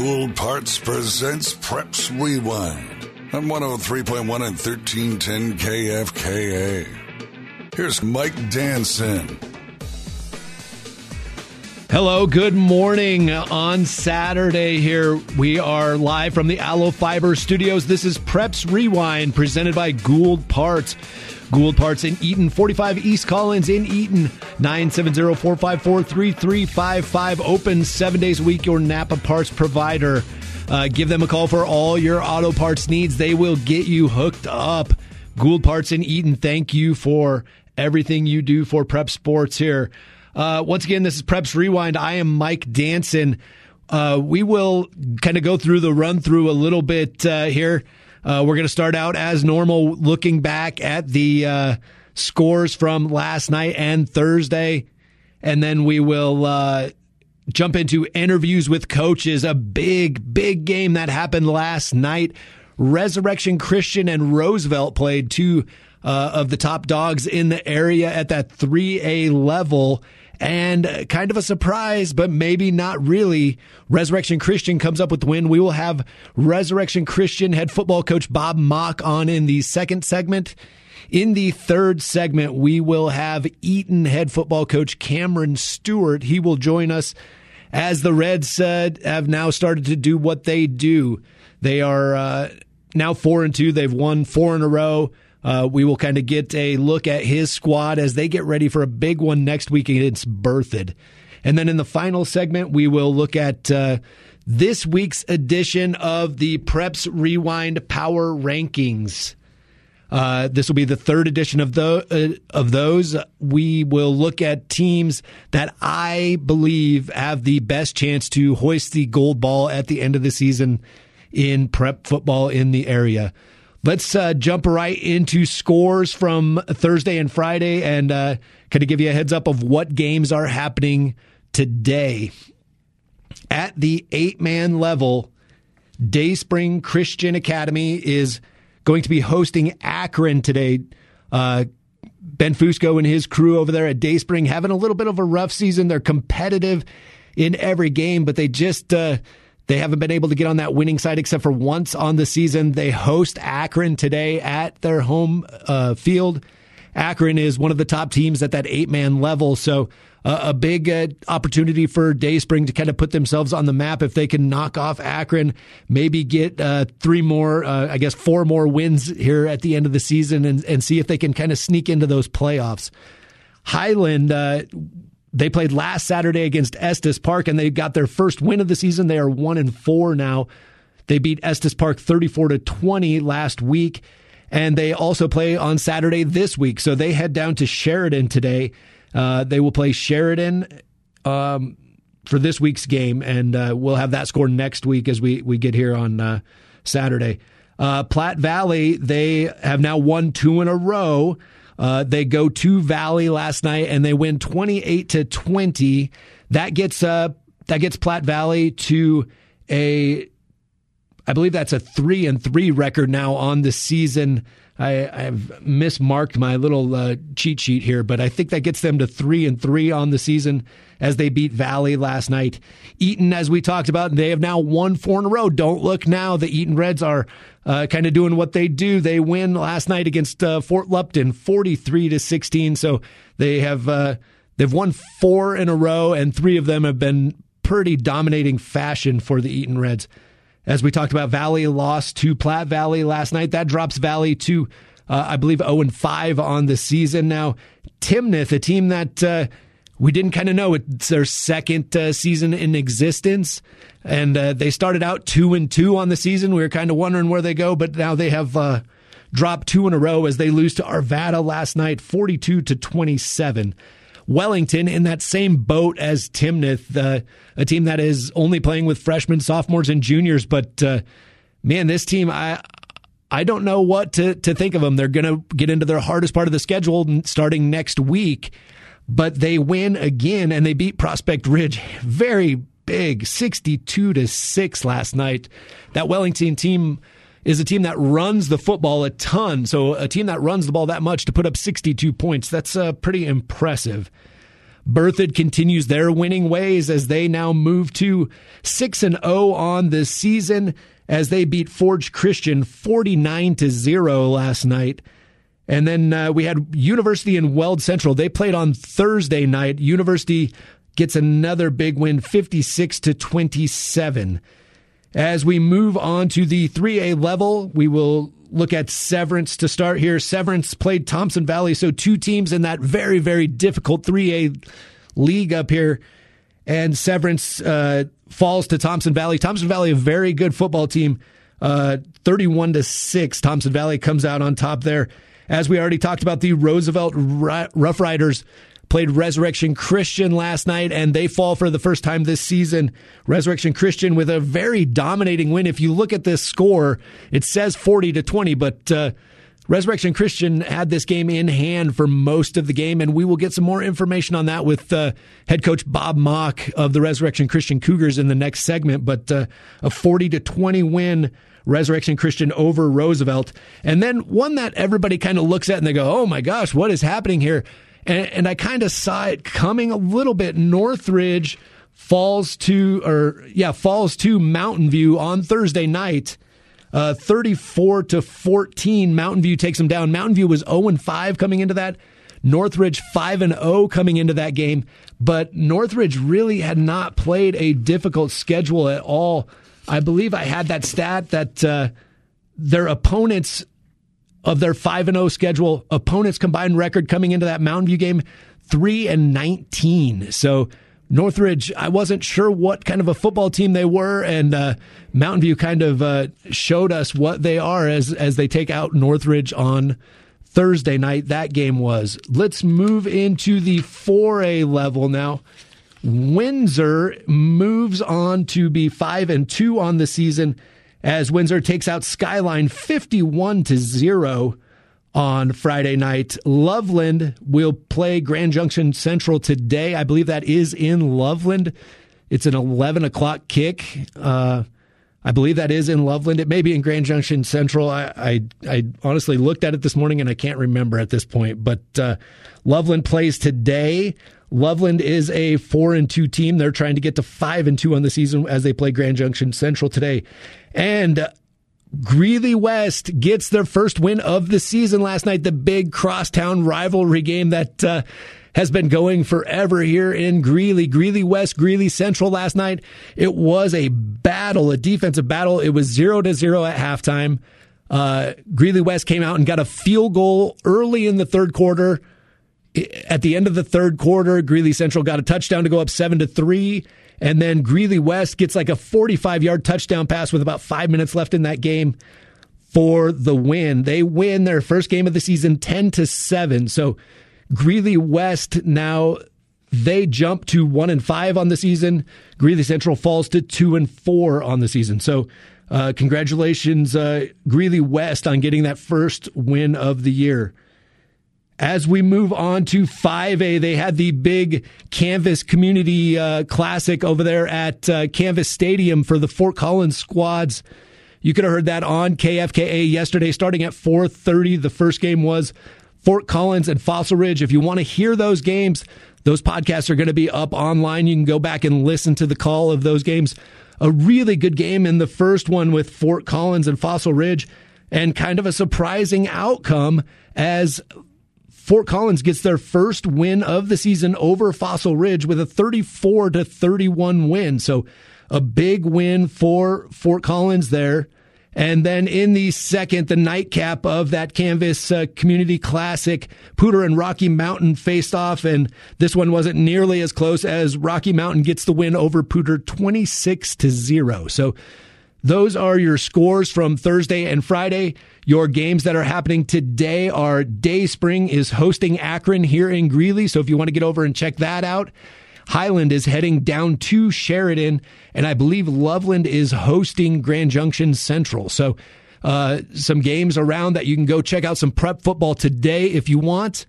Gould Parts presents Preps Rewind on 103.1 and 1310 KFKA. Here's Mike Danson. Hello, good morning on Saturday here. We are live from the Allo Fiber Studios. This is Preps Rewind presented by Gould Parts. Gould Parts in Eaton, 45 East Collins in Eaton, 970-454-3355. Open seven days a week, your Napa parts provider. Uh, give them a call for all your auto parts needs. They will get you hooked up. Gould Parts in Eaton, thank you for everything you do for prep sports here. Uh, once again, this is Preps Rewind. I am Mike Danson. Uh, we will kind of go through the run through a little bit uh, here. Uh, we're going to start out as normal, looking back at the uh, scores from last night and Thursday, and then we will uh, jump into interviews with coaches. A big, big game that happened last night. Resurrection Christian and Roosevelt played two uh, of the top dogs in the area at that 3A level. And kind of a surprise, but maybe not really. Resurrection Christian comes up with the win. We will have Resurrection Christian head football coach Bob Mauck on in the second segment. In the third segment, we will have Eaton head football coach Cameron Stewart. He will join us as the Reds uh, have now started to do what they do. They are uh, now four and two. They've won four in a row. Uh, we will kind of get a look at his squad as they get ready for a big one next week against Berthoud. And then in the final segment, we will look at uh, this week's edition of the Preps Rewind Power Rankings. Uh, this will be the third edition of the uh, of those. We will look at teams that I believe have the best chance to hoist the gold ball at the end of the season in prep football in the area. Let's uh, jump right into scores from Thursday and Friday and uh, kind of give you a heads up of what games are happening today. At the eight man level, Dayspring Christian Academy is going to be hosting Akron today. Uh, ben Fusco and his crew over there at Dayspring having a little bit of a rough season. They're competitive in every game, but they just uh, they haven't been able to get on that winning side except for once on the season. They host Akron today at their home uh, field. Akron is one of the top teams at that eight man level. So uh, a big uh, opportunity for Dayspring to kind of put themselves on the map if they can knock off Akron, maybe get uh, three more, uh, I guess four more wins here at the end of the season and, and see if they can kind of sneak into those playoffs. Highland uh, they played last Saturday against Estes Park and they got their first win of the season. They are one and four now. They beat Estes Park 34 to 20 last week. And they also play on Saturday this week. So they head down to Sheridan today. Uh, they will play Sheridan um, for this week's game, and uh, we'll have that score next week as we, we get here on uh, Saturday. Uh, Platte Valley, they have now won two in a row. Uh, they go to Valley last night and they win 28 to 20. That gets uh that gets Platte Valley to a I believe that's a 3 and 3 record now on the season. I, have mismarked my little uh, cheat sheet here, but I think that gets them to three and three on the season as they beat Valley last night. Eaton, as we talked about, they have now won four in a row. Don't look now. The Eaton Reds are uh, kind of doing what they do. They win last night against uh, Fort Lupton, forty-three to sixteen. So they have uh, they've won four in a row, and three of them have been pretty dominating fashion for the Eaton Reds. As we talked about, Valley lost to Platte Valley last night. That drops Valley to, uh, I believe, 0 and 5 on the season. Now, Timnath, a team that uh, we didn't kind of know it's their second uh, season in existence, and uh, they started out 2 and 2 on the season. We were kind of wondering where they go, but now they have uh, dropped two in a row as they lose to Arvada last night, 42 to 27. Wellington in that same boat as Timnath, uh, a team that is only playing with freshmen, sophomores, and juniors. But uh, man, this team, I I don't know what to to think of them. They're going to get into their hardest part of the schedule starting next week, but they win again and they beat Prospect Ridge very big, sixty two to six last night. That Wellington team is a team that runs the football a ton. So a team that runs the ball that much to put up 62 points, that's uh, pretty impressive. Berthoud continues their winning ways as they now move to 6 and 0 on this season as they beat Forge Christian 49 to 0 last night. And then uh, we had University and Weld Central. They played on Thursday night. University gets another big win 56 to 27. As we move on to the 3A level, we will look at Severance to start here. Severance played Thompson Valley, so two teams in that very, very difficult 3A league up here. And Severance uh, falls to Thompson Valley. Thompson Valley, a very good football team, uh, 31 to 6. Thompson Valley comes out on top there. As we already talked about, the Roosevelt Rough Riders played Resurrection Christian last night, and they fall for the first time this season. Resurrection Christian with a very dominating win. If you look at this score, it says 40 to 20, but uh, Resurrection Christian had this game in hand for most of the game, and we will get some more information on that with uh, head coach Bob Mauck of the Resurrection Christian Cougars in the next segment. But uh, a 40 to 20 win. Resurrection Christian over Roosevelt. And then one that everybody kind of looks at and they go, oh my gosh, what is happening here? And, and I kind of saw it coming a little bit. Northridge falls to, or yeah, falls to Mountain View on Thursday night. Uh, 34 to 14. Mountain View takes them down. Mountain View was 0 and 5 coming into that. Northridge 5 and 0 coming into that game, but Northridge really had not played a difficult schedule at all. I believe I had that stat that uh, their opponents of their 5 and 0 schedule, opponents combined record coming into that Mountain View game 3 and 19. So Northridge, I wasn't sure what kind of a football team they were, and uh, Mountain View kind of uh, showed us what they are as as they take out Northridge on Thursday night. That game was. Let's move into the 4A level now. Windsor moves on to be five and two on the season as Windsor takes out Skyline 51 to 0 on Friday night. Loveland will play Grand Junction Central today. I believe that is in Loveland. It's an 11 o'clock kick. Uh, I believe that is in Loveland. It may be in Grand Junction Central. I, I, I honestly looked at it this morning and I can't remember at this point. But uh, Loveland plays today. Loveland is a four and two team. They're trying to get to five and two on the season as they play Grand Junction Central today. And Greeley West gets their first win of the season last night. The big crosstown rivalry game that uh, has been going forever here in Greeley. Greeley West, Greeley Central last night. It was a battle, a defensive battle. It was zero to zero at halftime. Uh, Greeley West came out and got a field goal early in the third quarter at the end of the third quarter, Greeley Central got a touchdown to go up seven to three. And then Greeley West gets like a 45 yard touchdown pass with about five minutes left in that game for the win. They win their first game of the season 10 to 7. So Greeley West now they jump to 1 and 5 on the season. Greeley Central falls to 2 and 4 on the season. So uh, congratulations, uh, Greeley West, on getting that first win of the year. As we move on to 5A, they had the big Canvas Community uh, Classic over there at uh, Canvas Stadium for the Fort Collins squads. You could have heard that on KFKA yesterday, starting at 4:30. The first game was Fort Collins and Fossil Ridge. If you want to hear those games, those podcasts are going to be up online. You can go back and listen to the call of those games. A really good game in the first one with Fort Collins and Fossil Ridge, and kind of a surprising outcome as Fort Collins gets their first win of the season over Fossil Ridge with a 34 to 31 win. So a big win for Fort Collins there. And then in the second, the nightcap of that Canvas uh, Community Classic, Poudre and Rocky Mountain faced off, and this one wasn't nearly as close as Rocky Mountain gets the win over Poudre 26 to 0. So those are your scores from Thursday and Friday. Your games that are happening today are Dayspring is hosting Akron here in Greeley. So if you want to get over and check that out, Highland is heading down to Sheridan, and I believe Loveland is hosting Grand Junction Central. So uh, some games around that you can go check out some prep football today if you want.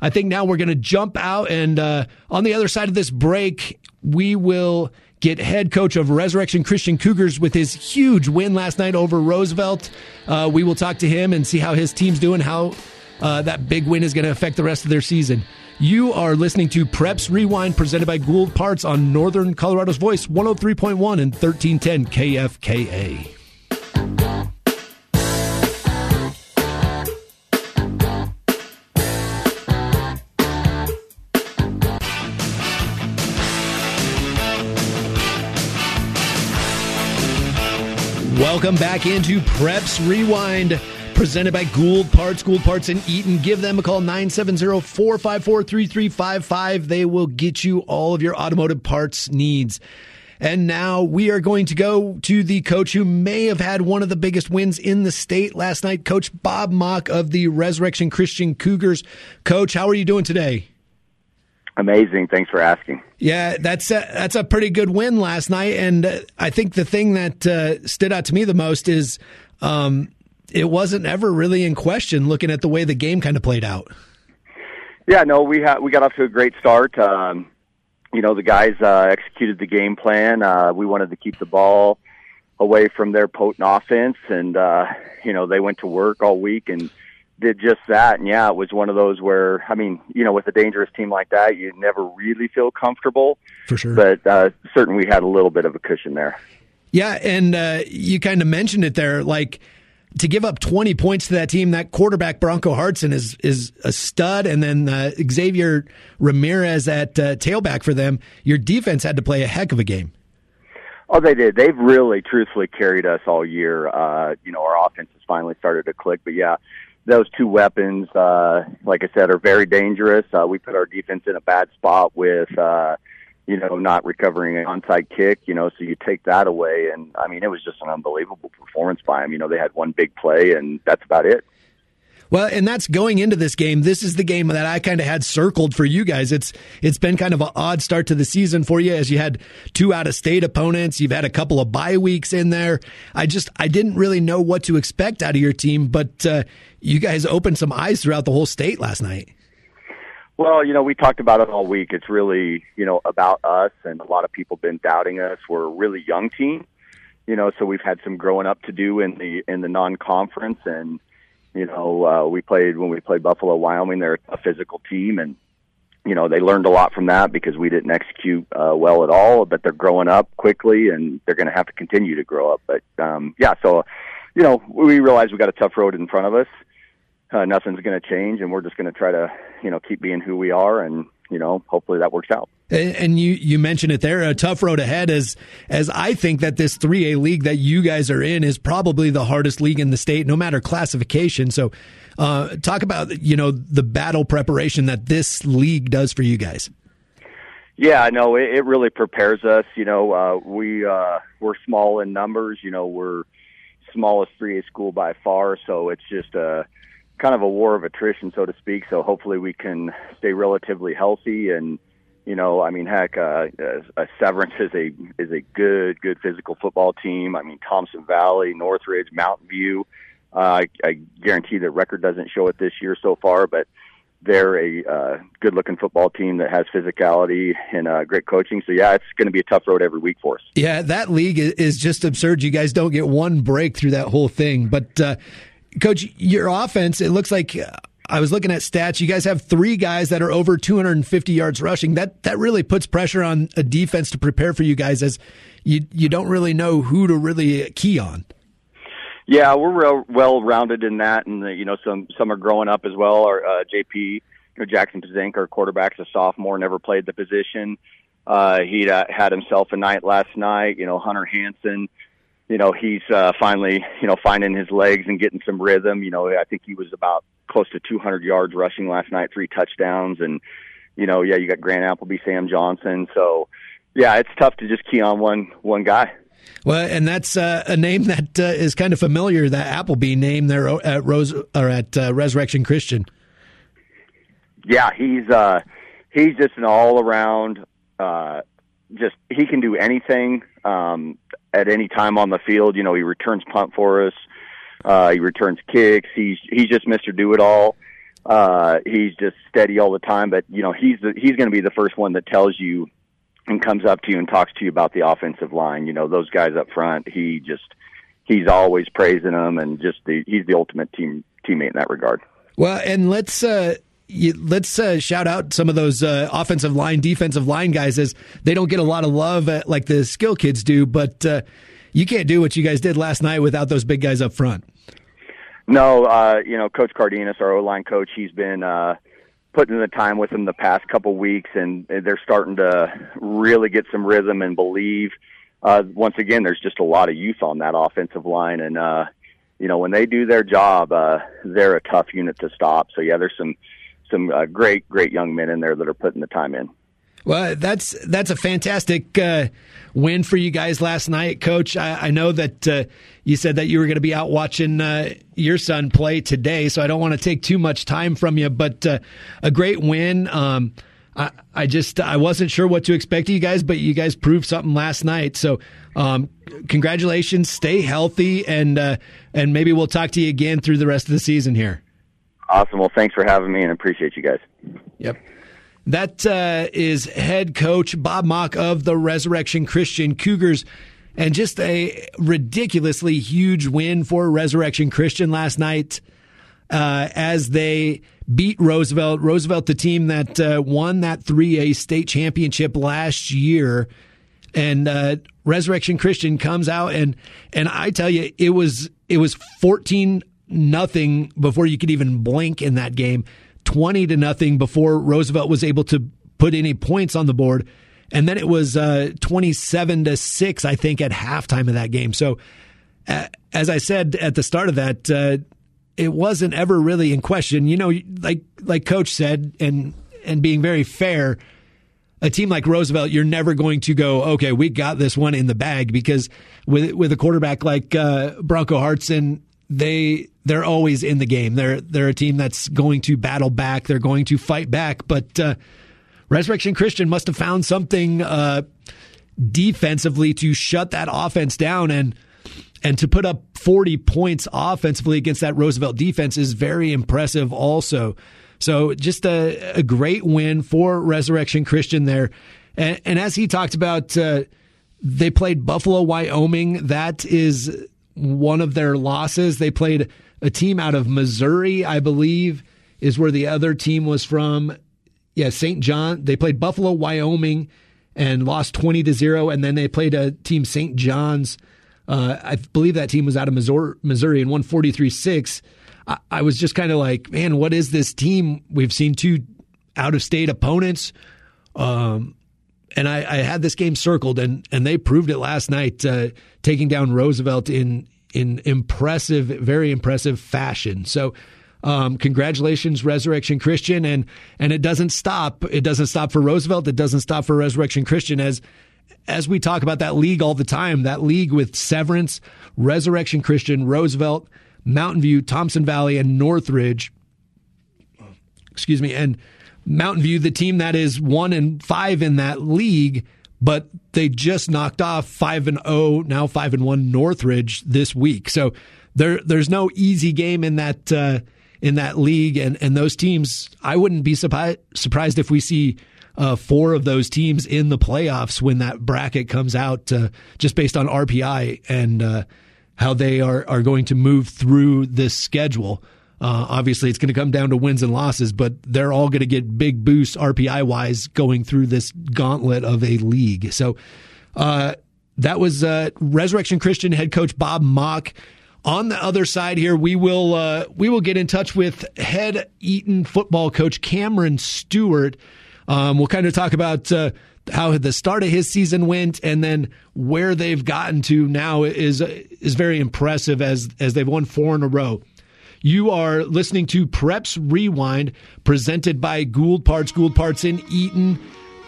I think now we're going to jump out, and uh, on the other side of this break, we will get head coach of Resurrection Christian Cougars with his huge win last night over Roosevelt. Uh, we will talk to him and see how his team's doing, how uh, that big win is going to affect the rest of their season. You are listening to Preps Rewind presented by Gould Parts on Northern Colorado's Voice 103.1 and 1310 KFKA. Welcome back into Preps Rewind, presented by Gould Parts. Gould Parts in Eaton. Give them a call, 970-454-3355. They will get you all of your automotive parts needs. And now we are going to go to the coach who may have had one of the biggest wins in the state last night, Coach Bob Mauck of the Resurrection Christian Cougars. Coach, how are you doing today? Amazing. Thanks for asking. Yeah, that's a, that's a pretty good win last night, and uh, I think the thing that uh, stood out to me the most is um, it wasn't ever really in question. Looking at the way the game kind of played out. Yeah, no, we ha- we got off to a great start. Um, you know, the guys uh, executed the game plan. Uh, we wanted to keep the ball away from their potent offense, and uh, you know they went to work all week and did just that. And yeah, it was one of those where, I mean, you know, with a dangerous team like that, you never really feel comfortable. For sure. But uh, certainly we had a little bit of a cushion there. Yeah, and uh, you kind of mentioned it there. Like to give up 20 points to that team, that quarterback Bronco Hartson is is a stud, and then uh, Xavier Ramirez at uh, tailback for them. Your defense had to play a heck of a game. Oh, they did. They've really, truthfully carried us all year. Uh, you know, our offense has finally started to click. But yeah, those two weapons, uh, like I said, are very dangerous. Uh, we put our defense in a bad spot with, uh, you know, not recovering an onside kick, you know, so you take that away. And I mean, it was just an unbelievable performance by them. You know, they had one big play and that's about it. Well, and that's going into this game. This is the game that I kind of had circled for you guys. It's it's been kind of an odd start to the season for you as you had two out of state opponents. You've had a couple of bye weeks in there. I just I didn't really know what to expect out of your team, but uh, you guys opened some eyes throughout the whole state last night. Well, you know, we talked about it all week. It's really, you know, about us, and a lot of people been doubting us. We're a really young team, you know, so we've had some growing up to do in the in the non-conference, and you know, uh, we played when we played Buffalo, Wyoming. They're a physical team, and you know they learned a lot from that because we didn't execute uh, well at all. But they're growing up quickly, and they're going to have to continue to grow up. But um, yeah, so you know, we realize we got a tough road in front of us uh, nothing's going to change, and we're just going to try to, you know, keep being who we are, and you know, hopefully that works out. And you you mentioned it there, a tough road ahead. As as I think that this three A league that you guys are in is probably the hardest league in the state, no matter classification. So, uh, talk about you know the battle preparation that this league does for you guys. Yeah, no, it, it really prepares us. You know, uh, we uh, we're small in numbers. You know, we're smallest 3A school by far, so it's just a kind of a war of attrition, so to speak. So hopefully we can stay relatively healthy and. You know, I mean, heck, uh, uh, Severance is a is a good, good physical football team. I mean, Thompson Valley, Northridge, Mountain View. Uh, I, I guarantee the record doesn't show it this year so far, but they're a uh, good-looking football team that has physicality and uh, great coaching. So yeah, it's going to be a tough road every week for us. Yeah, that league is just absurd. You guys don't get one break through that whole thing, but uh, Coach, your offense, it looks like uh, I was looking at stats. You guys have three guys that are over 250 yards rushing. That that really puts pressure on a defense to prepare for you guys as you you don't really know who to really key on. Yeah, we're real, well rounded in that, and the, you know some some are growing up as well. Our uh, JP, you know Jackson Pazank, our quarterback's a sophomore, never played the position. Uh, he uh, had himself a night last night. You know Hunter Hanson you know he's uh, finally you know finding his legs and getting some rhythm. You know I think he was about close to 200 yards rushing last night, three touchdowns, and you know yeah you got Grant Appleby, Sam Johnson. So yeah, it's tough to just key on one one guy. Well, and that's uh, a name that uh, is kind of familiar. That Appleby name there at Rose or at uh, Resurrection Christian. Yeah, he's uh, he's just an all around. Uh, just he can do anything. Um, at any time on the field. You know, he returns punt for us. Uh, he returns kicks. He's he's just Mr. Do It All. Uh, he's just steady all the time. But you know, he's the, he's going to be the first one that tells you and comes up to you and talks to you about the offensive line. You know, those guys up front. He just he's always praising them and just the he's the ultimate team teammate in that regard. Well, and let's uh, you, let's uh, shout out some of those uh, offensive line, defensive line guys as they don't get a lot of love uh, like the skill kids do, but uh, you can't do what you guys did last night without those big guys up front. No, uh, you know, Coach Cardenas, our O line coach, he's been uh, putting the time with them the past couple weeks, and they're starting to really get some rhythm and believe. Uh, once again, there's just a lot of youth on that offensive line, and uh, you know, when they do their job, uh, they're a tough unit to stop. So yeah, there's some some uh, great great young men in there that are putting the time in. Well, that's that's a fantastic uh, win for you guys last night, Coach. I, I know that uh, you said that you were going to be out watching uh, your son play today, so I don't want to take too much time from you. But uh, a great win. Um, I, I, just I wasn't sure what to expect of you guys, but you guys proved something last night. So um, congratulations. Stay healthy, and uh, and maybe we'll talk to you again through the rest of the season here. Awesome. Well, thanks for having me, and appreciate you guys. Yep. That uh, is head coach Bob Mauck of the Resurrection Christian Cougars. And just a ridiculously huge win for Resurrection Christian last night uh, as they beat Roosevelt. Roosevelt, the team that uh, won that 3A state championship last year. And uh, Resurrection Christian comes out and and I tell you, it was it was 14 nothing before you could even blink in that game. 20 to nothing before Roosevelt was able to put any points on the board. And then it was uh, 27 to 6, I think, at halftime of that game. So, uh, as I said at the start of that, uh, it wasn't ever really in question. You know, like like Coach said, and and being very fair, a team like Roosevelt, you're never going to go, okay, we got this one in the bag because with with a quarterback like uh, Bronco Hartson, they they're always in the game. They're they're a team that's going to battle back. They're going to fight back. But uh, Resurrection Christian must have found something uh, defensively to shut that offense down and and to put up 40 points offensively against that Roosevelt defense is very impressive. Also, so just a, a great win for Resurrection Christian there. And, and as he talked about, uh, they played Buffalo, Wyoming. That is one of their losses. They played a team out of Missouri, I believe, is where the other team was from. Yeah, St. John. They played Buffalo, Wyoming, and lost 20 to 0. And then they played a team, St. John's. Uh, I believe that team was out of Missouri, and won 43 6. I, I was just kind of like, man, what is this team? We've seen two out of state opponents. Um, and I, I, had this game circled, and and they proved it last night, uh, taking down Roosevelt in in impressive, very impressive fashion. So. Um, congratulations, Resurrection Christian, and and it doesn't stop. It doesn't stop for Roosevelt. It doesn't stop for Resurrection Christian. As as we talk about that league all the time, that league with Severance, Resurrection Christian, Roosevelt, Mountain View, Thompson Valley, and Northridge. Excuse me, and Mountain View, the team that is one and five in that league, but they just knocked off five and zero, oh, now five and one Northridge this week. So there, there's no easy game in that uh, in that league, and and those teams. I wouldn't be surprised surprised if we see. Uh, four of those teams in the playoffs when that bracket comes out, uh, just based on RPI and uh, how they are are going to move through this schedule. Uh, obviously, it's going to come down to wins and losses, but they're all going to get big boosts RPI wise going through this gauntlet of a league. So uh, that was uh, Resurrection Christian head coach Bob Mauck. On the other side here, we will uh, we will get in touch with head Eaton football coach Cameron Stewart. Um, we'll kind of talk about uh, how the start of his season went, and then where they've gotten to now is is very impressive as as they've won four in a row. You are listening to Preps Rewind, presented by Gould Parts, Gould Parts in Eaton.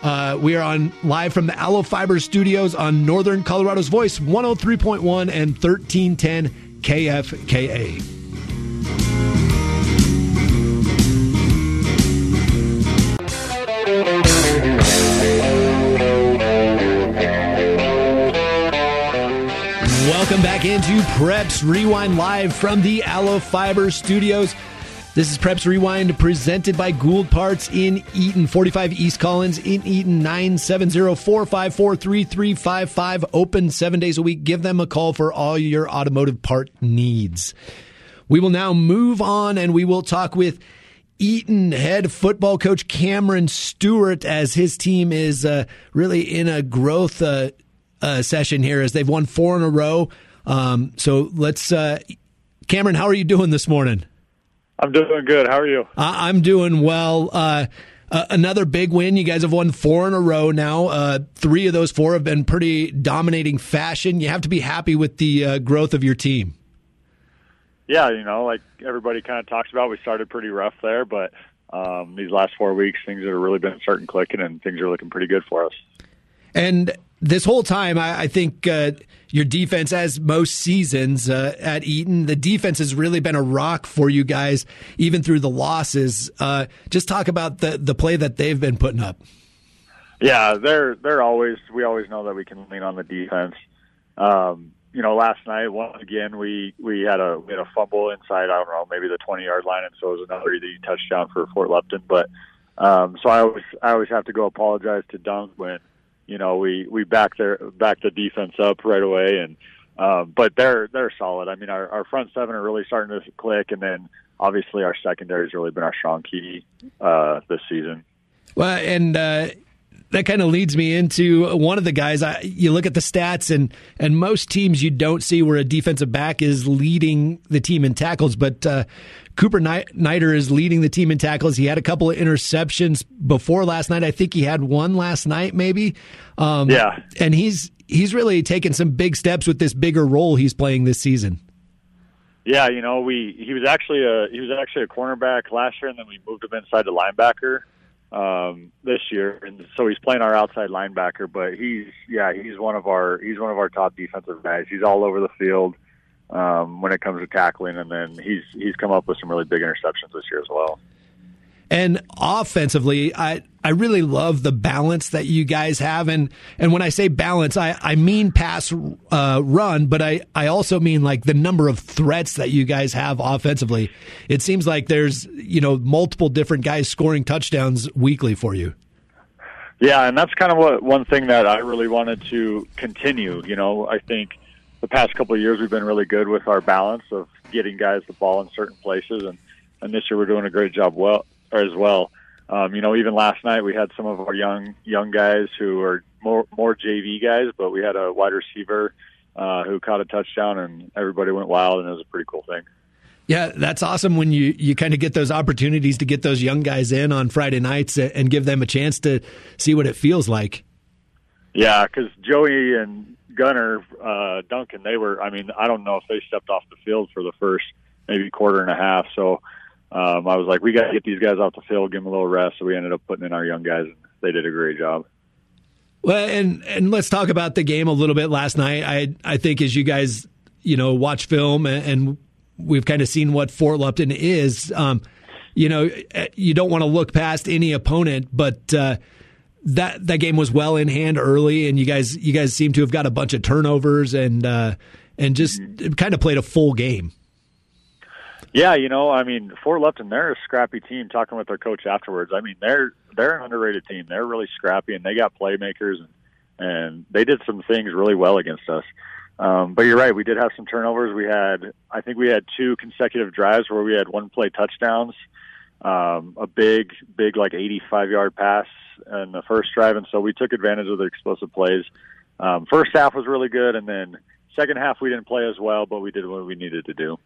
Uh, we are on live from the Allo Fiber Studios on Northern Colorado's Voice, 103.1 and 1310 KFKA. Welcome back into Preps Rewind live from the Allo Fiber Studios. This is Preps Rewind presented by Gould Parts in Eaton, 45 East Collins in Eaton, 970-454-3355. Open seven days a week. Give them a call for all your automotive part needs. We will now move on and we will talk with Eaton head football coach Cameron Stewart as his team is uh, really in a growth uh, uh, session here as they've won four in a row. Um, so let's, uh, Cameron, how are you doing this morning? I'm doing good. How are you? I'm doing well. Uh, uh, another big win. You guys have won four in a row now. Uh, three of those four have been pretty dominating fashion. You have to be happy with the uh, growth of your team. Yeah, you know, like everybody kind of talks about, we started pretty rough there, but um, these last four weeks, things have really been starting clicking, and things are looking pretty good for us. And this whole time, I, I think uh, your defense, as most seasons uh, at Eaton, the defense has really been a rock for you guys, even through the losses. Uh, just talk about the the play that they've been putting up. Yeah, they're they're always we always know that we can lean on the defense. Um, you know, last night once again we we had a we had a fumble inside I don't know maybe the twenty yard line, and so it was another easy touchdown for Fort Lupton. But um, so I always I always have to go apologize to Dunk when you know, we we back their back the defense up right away, and um, but they're they're solid. I mean, our, our front seven are really starting to click, and then obviously our secondary has really been our strong key uh, this season. Well, and uh, that kind of leads me into one of the guys. I, you look at the stats, and and most teams you don't see where a defensive back is leading the team in tackles, but uh, Cooper Niter is leading the team in tackles. He had a couple of interceptions before last night. I think he had one last night, maybe. Um, yeah, and he's he's really taken some big steps with this bigger role he's playing this season. Yeah, you know, we he was actually a he was actually a cornerback last year, and then we moved him inside the linebacker um, this year, and so he's playing our outside linebacker. But he's yeah, he's one of our he's one of our top defensive guys. He's all over the field um, when it comes to tackling, and then he's he's come up with some really big interceptions this year as well. And offensively, I, I really love the balance that you guys have. And, and when I say balance, I, I mean pass uh, run, but I, I also mean like the number of threats that you guys have offensively. It seems like there's, you know, multiple different guys scoring touchdowns weekly for you. Yeah, and that's kind of what one thing that I really wanted to continue. You know, I think the past couple of years we've been really good with our balance of getting guys the ball in certain places, and and this year we're doing a great job well as well. Um, you know, even last night we had some of our young young guys who are more more JV guys, but we had a wide receiver uh, who caught a touchdown, and everybody went wild, and it was a pretty cool thing. Yeah, that's awesome when you, you kind of get those opportunities to get those young guys in on Friday nights and give them a chance to see what it feels like. Yeah, because Joey and Gunner, uh, Duncan, they were, I mean, I don't know if they stepped off the field for the first maybe quarter and a half. So um, I was like, we got to get these guys off the field, give them a little rest. So we ended up putting in our young guys. And they did a great job. Well, and and let's talk about the game a little bit last night. I I think as you guys you know watch film and, and we've kind of seen what Fort Lupton is. Um, you know, you don't want to look past any opponent, but uh, that that game was well in hand early, and you guys you guys seem to have got a bunch of turnovers and uh, and just kind of played a full game. Yeah, you know, I mean, Fort Lupton, they're a scrappy team. Talking with their coach afterwards, I mean, they're they're an underrated team. They're really scrappy, and they got playmakers, and, and they did some things really well against us. Um, but you're right, we did have some turnovers. We had, I think, we had two consecutive drives where we had one play touchdowns, um, a big, big like 85 yard pass in the first drive, and so we took advantage of the explosive plays. Um, first half was really good, and then second half we didn't play as well, but we did what we needed to do.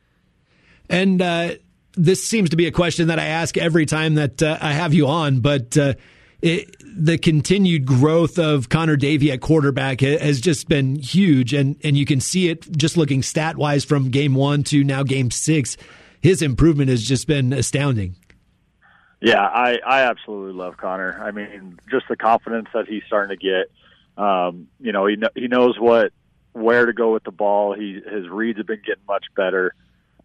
And uh, this seems to be a question that I ask every time that uh, I have you on, but. Uh, it, the continued growth of Connor Davey at quarterback has just been huge, and, and you can see it just looking stat wise from game one to now game six. His improvement has just been astounding. Yeah, I I absolutely love Connor. I mean, just the confidence that he's starting to get. Um, you know, he he knows what where to go with the ball. He his reads have been getting much better.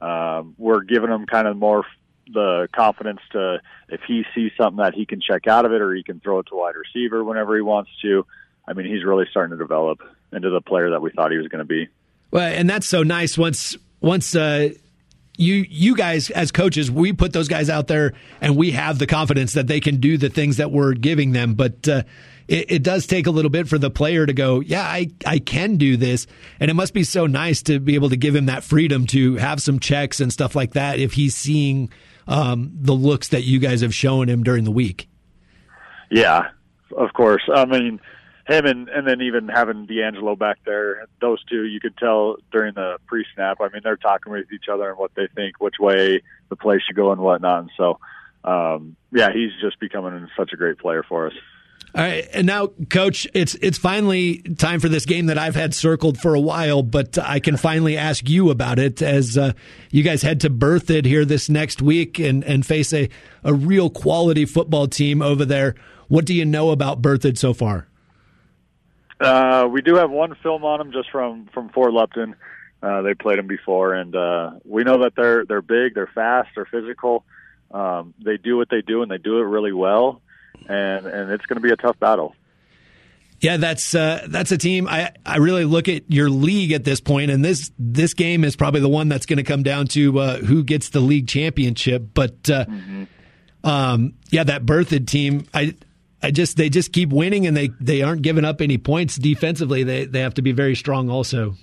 Um, we're giving him kind of more the confidence to if he sees something that he can check out of it or he can throw it to wide receiver whenever he wants to. I mean, he's really starting to develop into the player that we thought he was going to be. Well, and that's so nice once once uh, you you guys as coaches, we put those guys out there, and we have the confidence that they can do the things that we're giving them. But uh, it, it, does take a little bit for the player to go, yeah, I I can do this, and it must be so nice to be able to give him that freedom to have some checks and stuff like that if he's seeing um, the looks that you guys have shown him during the week. Yeah, of course. I mean him and and then even having D'Angelo back there, those two, you could tell during the pre-snap. I mean, they're talking with each other and what they think, which way the play should go, and whatnot. And so, um, yeah, he's just becoming such a great player for us. All right, and now, Coach, it's it's finally time for this game that I've had circled for a while, but I can finally ask you about it as uh, you guys head to Berthoud here this next week and and face a a real quality football team over there. What do you know about Berthoud so far? Uh, we do have one film on them just from from Fort Lupton. Uh, they played them before, and uh, we know that they're they're big, they're fast, they're physical. Um, they do what they do, and they do it really well. And and it's going to be a tough battle. Yeah, that's uh, that's a team. I, I really look at your league at this point, and this this game is probably the one that's going to come down to uh, who gets the league championship. But uh, mm-hmm. um, yeah, that Berthoud team, I I just they just keep winning and they they aren't giving up any points defensively. They they have to be very strong also.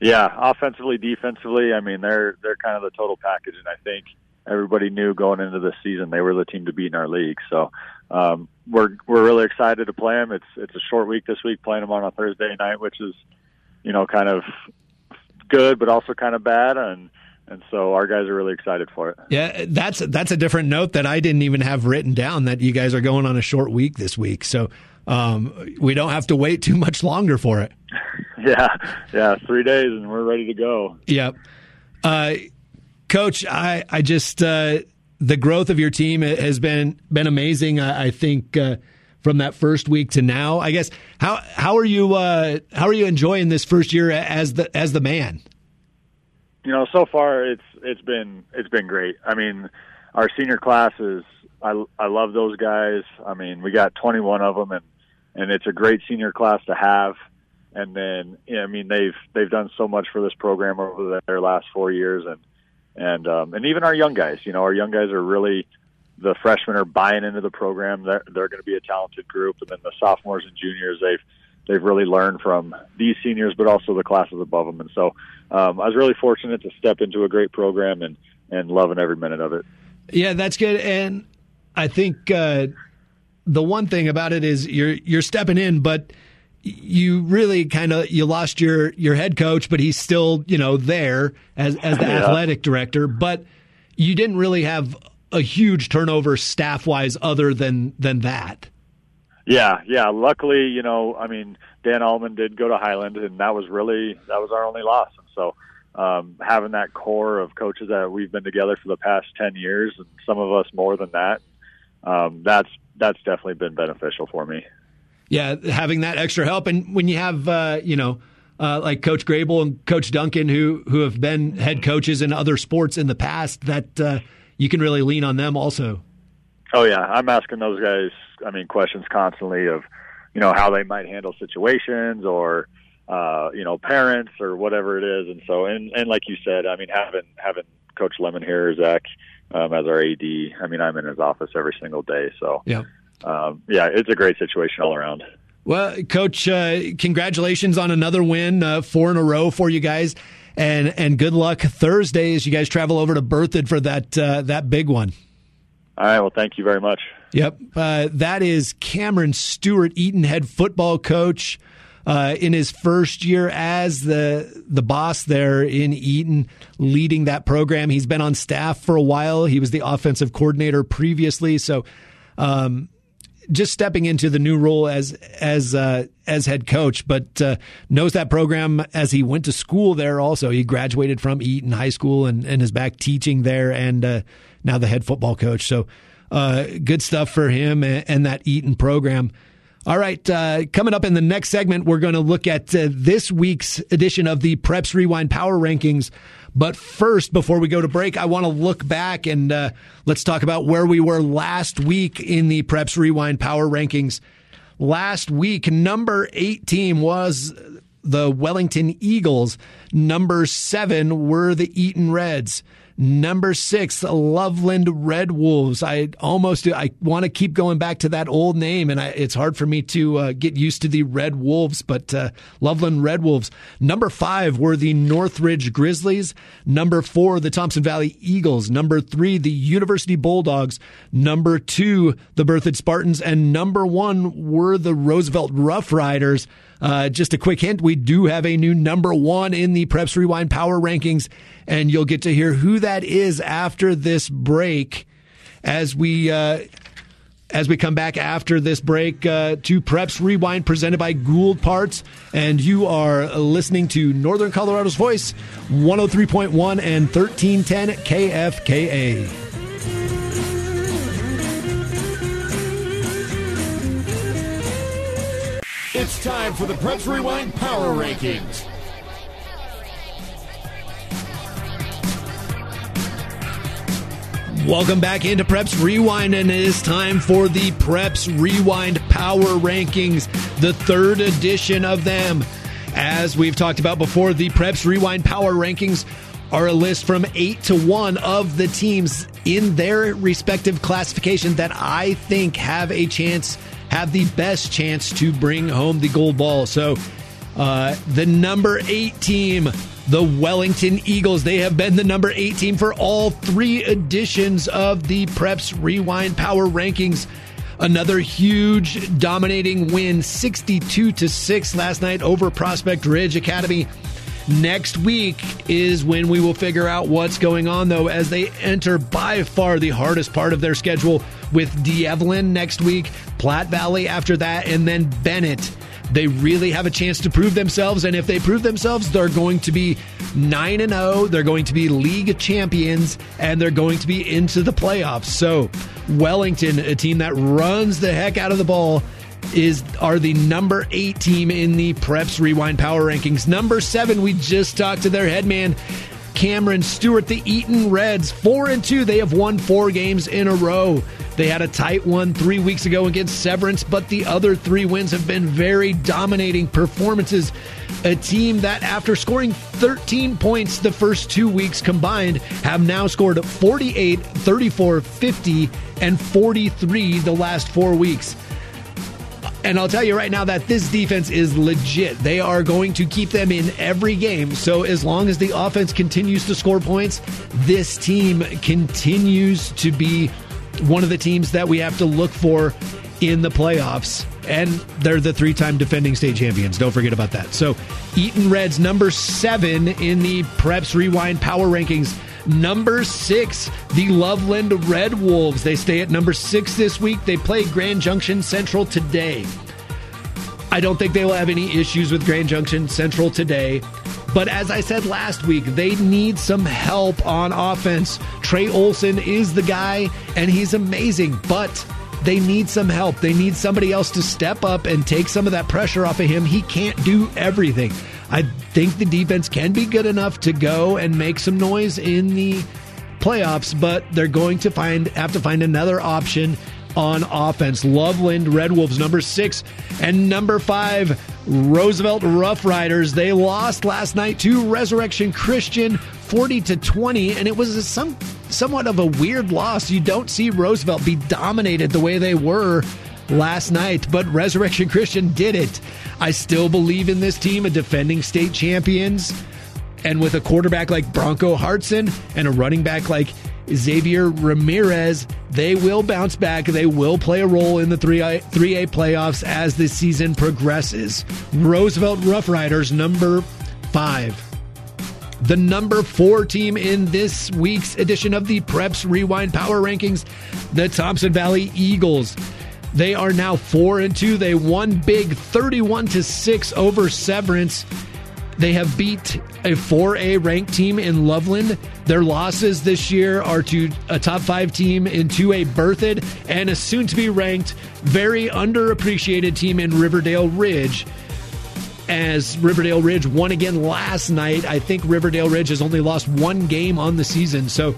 Yeah, offensively, defensively. I mean, they're they're kind of the total package, and I think everybody knew going into the season they were the team to beat in our league. So um, we're we're really excited to play them. It's it's a short week this week, playing them on a Thursday night, which is you know kind of good, but also kind of bad, and and so our guys are really excited for it. Yeah, that's that's a different note that I didn't even have written down that you guys are going on a short week this week, so um, we don't have to wait too much longer for it. yeah, yeah, three days and we're ready to go. Yep, uh, Coach, I I just uh, the growth of your team has been been amazing. I, I think. Uh, from that first week to now, I guess how how are you uh, how are you enjoying this first year as the as the man? you know, so far it's it's been it's been great. I mean, our senior class is I I love those guys. I mean, we got 21 of them, and and it's a great senior class to have. And then, know, I mean, they've they've done so much for this program over their last four years, and and um, and even our young guys. You know, our young guys are really the freshmen are buying into the program. They're they're going to be a talented group, and then the sophomores and juniors they've they've really learned from these seniors, but also the classes above them. And so um, I was really fortunate to step into a great program and and loving every minute of it. Yeah, that's good. And I think uh, the one thing about it is you're you're stepping in, but you really kind of you lost your your head coach, but he's still you know there as as the yeah. athletic director, but you didn't really have a huge turnover staff wise other than than that. Yeah, yeah. Luckily, you know, I mean, Dan Allman did go to Highland, and that was really that was our only loss. And so, um, having that core of coaches that we've been together for the past ten years, and some of us more than that, um, that's that's definitely been beneficial for me. Yeah, having that extra help, and when you have, uh, you know. Uh, like Coach Grable and Coach Duncan, who who have been head coaches in other sports in the past, that uh, you can really lean on them also. Oh yeah, I'm asking those guys. I mean, questions constantly of, you know, how they might handle situations or, uh, you know, parents or whatever it is. And so, and and like you said, I mean, having having Coach Lemon here, Zach, um, as our AD. I mean, I'm in his office every single day. So yeah, um, yeah, it's a great situation all around. Well, Coach, uh, congratulations on another win, uh, four in a row for you guys, and and good luck Thursday as you guys travel over to Berthoud for that uh, that big one. All right. Well, thank you very much. Yep. Uh, that is Cameron Stewart, Eaton head football coach. Uh, in his first year as the the boss there in Eaton, leading that program. He's been on staff for a while. He was the offensive coordinator previously, so um, just stepping into the new role as as uh, as head coach, but uh, knows that program as he went to school there. Also, he graduated from Eaton High School and, and is back teaching there, and uh, now the head football coach. So, uh, good stuff for him and, and, that Eaton program. All right, uh, coming up in the next segment, we're going to look at uh, this week's edition of the Preps Rewind Power Rankings. But first, before we go to break, I want to look back and uh, let's talk about where we were last week in the Preps Rewind Power Rankings. Last week, number eight team was the Wellington Eagles. Number seven were the Eaton Reds. Number six, Loveland Red Wolves. I almost I want to keep going back to that old name, and I, it's hard for me to uh, get used to the Red Wolves. But uh, Loveland Red Wolves. Number five were the Northridge Grizzlies. Number four, the Thompson Valley Eagles. Number three, the University Bulldogs. Number two, the Berthoud Spartans, and number one were the Roosevelt Rough Riders. Uh, just a quick hint: we do have a new number one in the Preps Rewind Power Rankings and you'll get to hear who that is after this break as we. Uh, as we come back after this break uh, to Preps Rewind presented by Gould Parts. And you are listening to Northern Colorado's Voice, 103.1 and 1310 KFKA. It's time for the Preps Rewind Power Rankings. Welcome back into Preps Rewind, and it is time for the Preps Rewind Power Rankings, the third edition of them. As we've talked about before, the Preps Rewind Power Rankings are a list from eight to one of the teams in their respective classification that I think have a chance, have the best chance to bring home the gold ball. So, uh, the number eight team the Wellington Eagles. They have been the number eight team for all three editions of the Preps Rewind Power Rankings. Another huge dominating win, 62 to 6 last night over Prospect Ridge Academy. Next week is when we will figure out what's going on, though, as they enter by far the hardest part of their schedule with D'Evelyn next week, Platte Valley after that, and then Bennett they really have a chance to prove themselves. And if they prove themselves, they're going to be 9 and 0. They're going to be league champions and they're going to be into the playoffs. So, Wellington, a team that runs the heck out of the ball, is are the number eight team in the Preps Rewind Power Rankings. Number seven, we just talked to their head man. Cameron Stewart, the Eaton Reds, four and two. They have won four games in a row. They had a tight one three weeks ago against Severance, but the other three wins have been very dominating performances. A team that, after scoring 13 points the first two weeks combined, have now scored 48, 34, 50, and 43 the last four weeks. And I'll tell you right now that this defense is legit. They are going to keep them in every game. So as long as the offense continues to score points, this team continues to be one of the teams that we have to look for in the playoffs. And they're the three time defending state champions. Don't forget about that. So, Eaton Reds, number seven in the Preps Rewind Power Rankings. Number six, the Loveland Red Wolves. They stay at number six this week. They play Grand Junction Central today. I don't think they will have any issues with Grand Junction Central today. But as I said last week, they need some help on offense. Trey Olson is the guy, and he's amazing, but they need some help. They need somebody else to step up and take some of that pressure off of him. He can't do everything. I think the defense can be good enough to go and make some noise in the playoffs, but they're going to find have to find another option on offense. Loveland Red Wolves, number six, and number five, Roosevelt Rough Riders. They lost last night to Resurrection Christian 40 to 20, and it was some somewhat of a weird loss. You don't see Roosevelt be dominated the way they were last night, but Resurrection Christian did it. I still believe in this team, a defending state champions. And with a quarterback like Bronco Hartson and a running back like Xavier Ramirez. They will bounce back. They will play a role in the 3A, 3A playoffs as the season progresses. Roosevelt Rough Riders, number five. The number four team in this week's edition of the Preps Rewind Power Rankings, the Thompson Valley Eagles. They are now four and two. They won big 31 to 6 over Severance. They have beat a 4A ranked team in Loveland. Their losses this year are to a top five team in 2A Berthoud and a soon to be ranked, very underappreciated team in Riverdale Ridge. As Riverdale Ridge won again last night, I think Riverdale Ridge has only lost one game on the season. So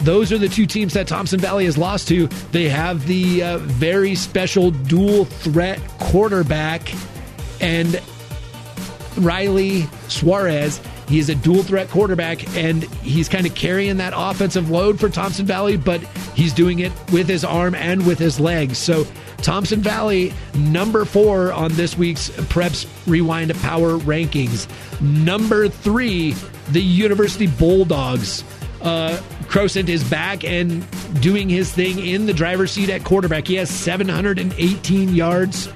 those are the two teams that Thompson Valley has lost to. They have the uh, very special dual threat quarterback and Riley Suarez He is a dual threat quarterback, and he's kind of carrying that offensive load for Thompson Valley, but he's doing it with his arm and with his legs. So Thompson Valley, number four on this week's Preps Rewind Power Rankings. Number three, the University Bulldogs. Uh, Crosent is back and doing his thing in the driver's seat at quarterback. He has 718 yards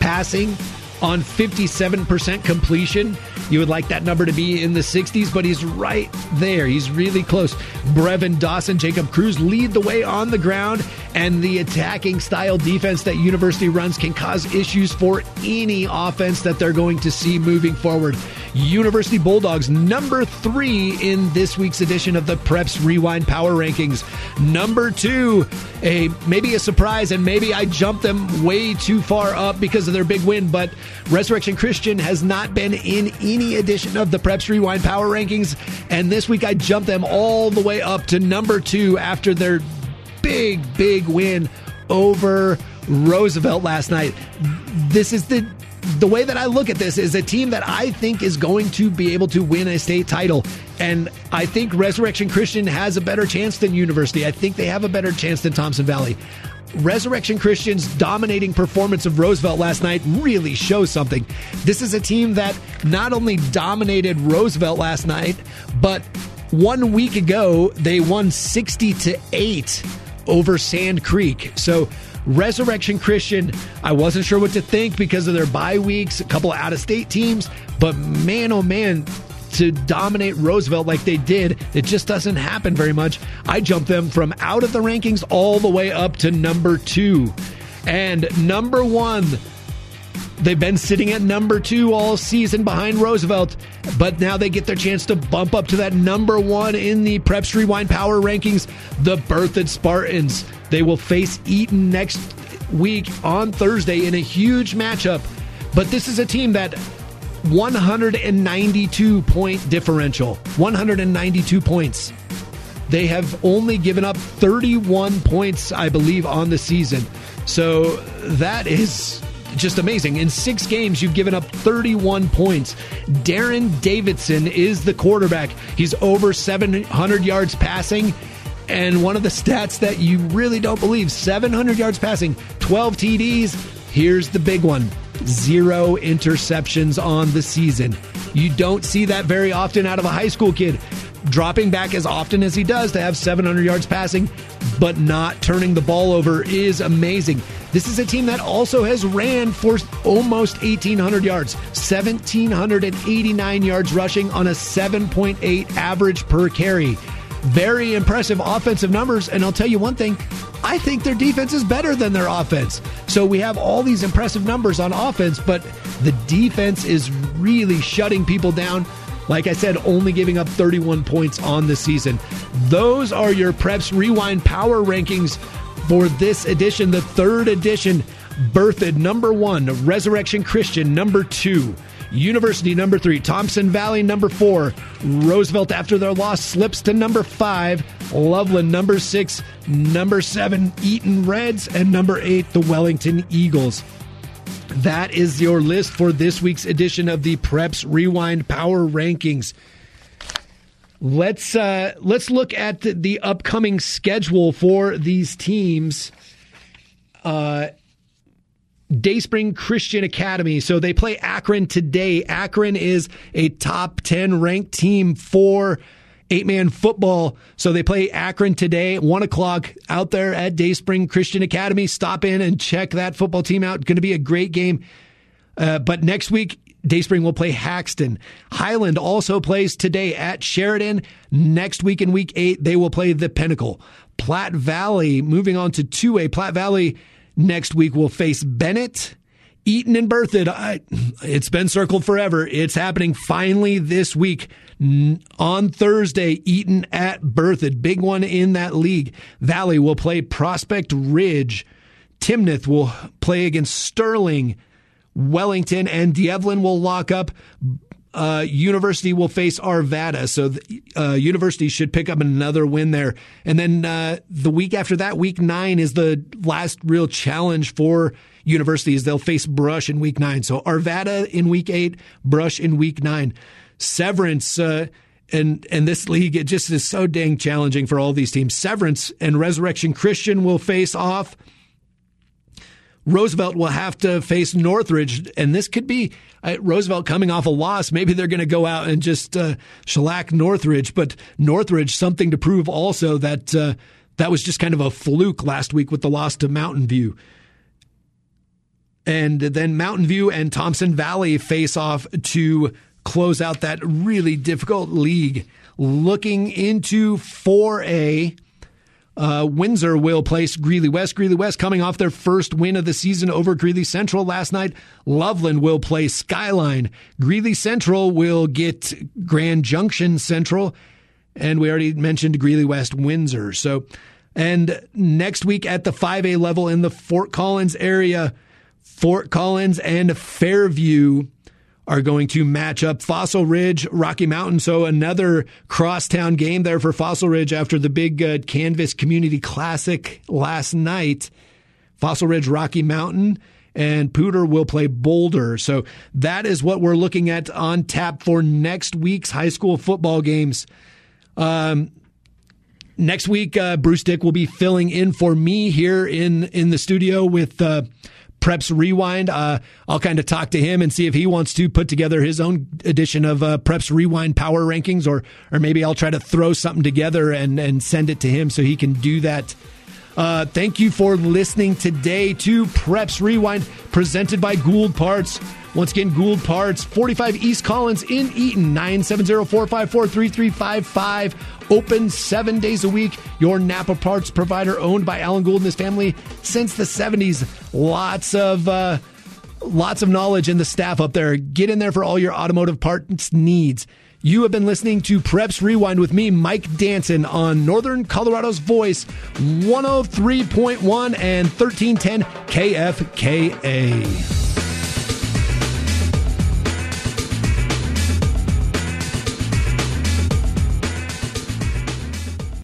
passing on 57% completion. You would like that number to be in the 60s, but he's right there. He's really close. Brevin Dawson, Jacob Cruz lead the way on the ground, and the attacking style defense that University runs can cause issues for any offense that they're going to see moving forward. University Bulldogs, number three in this week's edition of the Preps Rewind Power Rankings. Number two, a maybe a surprise, and maybe I jumped them way too far up because of their big win, but Resurrection Christian has not been in any edition of the Preps Rewind Power Rankings, and this week I jumped them all the way up to number two after their big, big win over Roosevelt last night. This is the the way that I look at this is a team that I think is going to be able to win a state title. And I think Resurrection Christian has a better chance than University. I think they have a better chance than Thompson Valley. Resurrection Christian's dominating performance of Roosevelt last night really shows something. This is a team that not only dominated Roosevelt last night, but one week ago they won 60 to 8 over Sand Creek. So Resurrection Christian, I wasn't sure what to think because of their bye weeks, a couple out of state teams, but man, oh man, to dominate Roosevelt like they did, it just doesn't happen very much. I jumped them from out of the rankings all the way up to number two. And number one, They've been sitting at number two all season behind Roosevelt, but now they get their chance to bump up to that number one in the Preps Rewind Power Rankings. The Berthoud Spartans. They will face Eaton next week on Thursday in a huge matchup. But this is a team that 192 point differential, 192 points. They have only given up 31 points, I believe, on the season. So that is just amazing. In six games, you've given up 31 points. Darren Davidson is the quarterback. He's over 700 yards passing. And one of the stats that you really don't believe 700 yards passing, 12 TDs. Here's the big one zero interceptions on the season. You don't see that very often out of a high school kid. Dropping back as often as he does to have 700 yards passing, but not turning the ball over is amazing. This is a team that also has ran for almost 1,800 yards, 1,789 yards rushing on a 7.8 average per carry. Very impressive offensive numbers. And I'll tell you one thing I think their defense is better than their offense. So we have all these impressive numbers on offense, but the defense is really shutting people down. Like I said, only giving up 31 points on the season. Those are your Preps Rewind Power Rankings for this edition, the third edition. Berthoud number one, Resurrection Christian number two, University number three, Thompson Valley number four, Roosevelt after their loss slips to number five, Loveland number six, number seven, Eaton Reds, and number eight, the Wellington Eagles. That is your list for this week's edition of the Preps Rewind Power Rankings. Let's uh, let's look at the, the upcoming schedule for these teams. Uh, Dayspring Christian Academy. So they play Akron today. Akron is a top 10 ranked team for eight man football. So they play Akron today, one o'clock out there at Dayspring Christian Academy. Stop in and check that football team out. Going to be a great game. Uh, but next week, Dayspring will play Haxtun. Highland also plays today at Sheridan. Next week in week eight, they will play the Pinnacle. Platte Valley, moving on to 2A. Platte Valley next week will face Bennett. Eaton and Berthoud, I, it's been circled forever. It's happening finally this week on Thursday. Eaton at Berthoud, big one in that league. Valley will play Prospect Ridge. Timnath will play against Sterling. Wellington and D'Evelyn will lock up. Uh, University will face Arvada, so the, uh, University should pick up another win there. And then uh, the week after that, week nine is the last real challenge for University. Is they'll face Brush in week nine. So Arvada in week eight, Brush in week nine. Severance. Uh, and and this league it just is so dang challenging for all these teams. Severance and Resurrection Christian will face off. Roosevelt will have to face Northridge, and this could be uh, Roosevelt coming off a loss. Maybe they're going to go out and just uh, shellac Northridge, but Northridge something to prove also that uh, that was just kind of a fluke last week with the loss to Mountain View. And then Mountain View and Thompson Valley face off to close out that really difficult league. Looking into 4A, uh, Windsor will place Greeley West. Greeley West coming off their first win of the season over Greeley Central last night. Loveland will play Skyline. Greeley Central will get Grand Junction Central. And we already mentioned Greeley West Windsor. So, and next week at the 5A level in the Fort Collins area, Fort Collins and Fairview are going to match up Fossil Ridge, Rocky Mountain. So another crosstown game there for Fossil Ridge after the big uh, Canvas Community Classic last night. Fossil Ridge, Rocky Mountain, and Poudre will play Boulder. So that is what we're looking at on tap for next week's high school football games. Um, next week, uh, Bruce Dick will be filling in for me here in in the studio with. Uh, Preps Rewind. Uh, I'll kind of talk to him and see if he wants to put together his own edition of uh, Preps Rewind Power Rankings, or or maybe I'll try to throw something together and and send it to him so he can do that. Uh, thank you for listening today to Preps Rewind, presented by Gould Parts. Once again, Gould Parts, 45 East Collins in Eaton, 970 454 3355. Open seven days a week. Your Napa Parts provider, owned by Alan Gould and his family since the 70s. Lots of. Uh, lots of knowledge in the staff up there. Get in there for all your automotive parts needs. You have been listening to Preps Rewind with me, Mike Danson, on Northern Colorado's Voice, 103.1 and 1310 KFKA.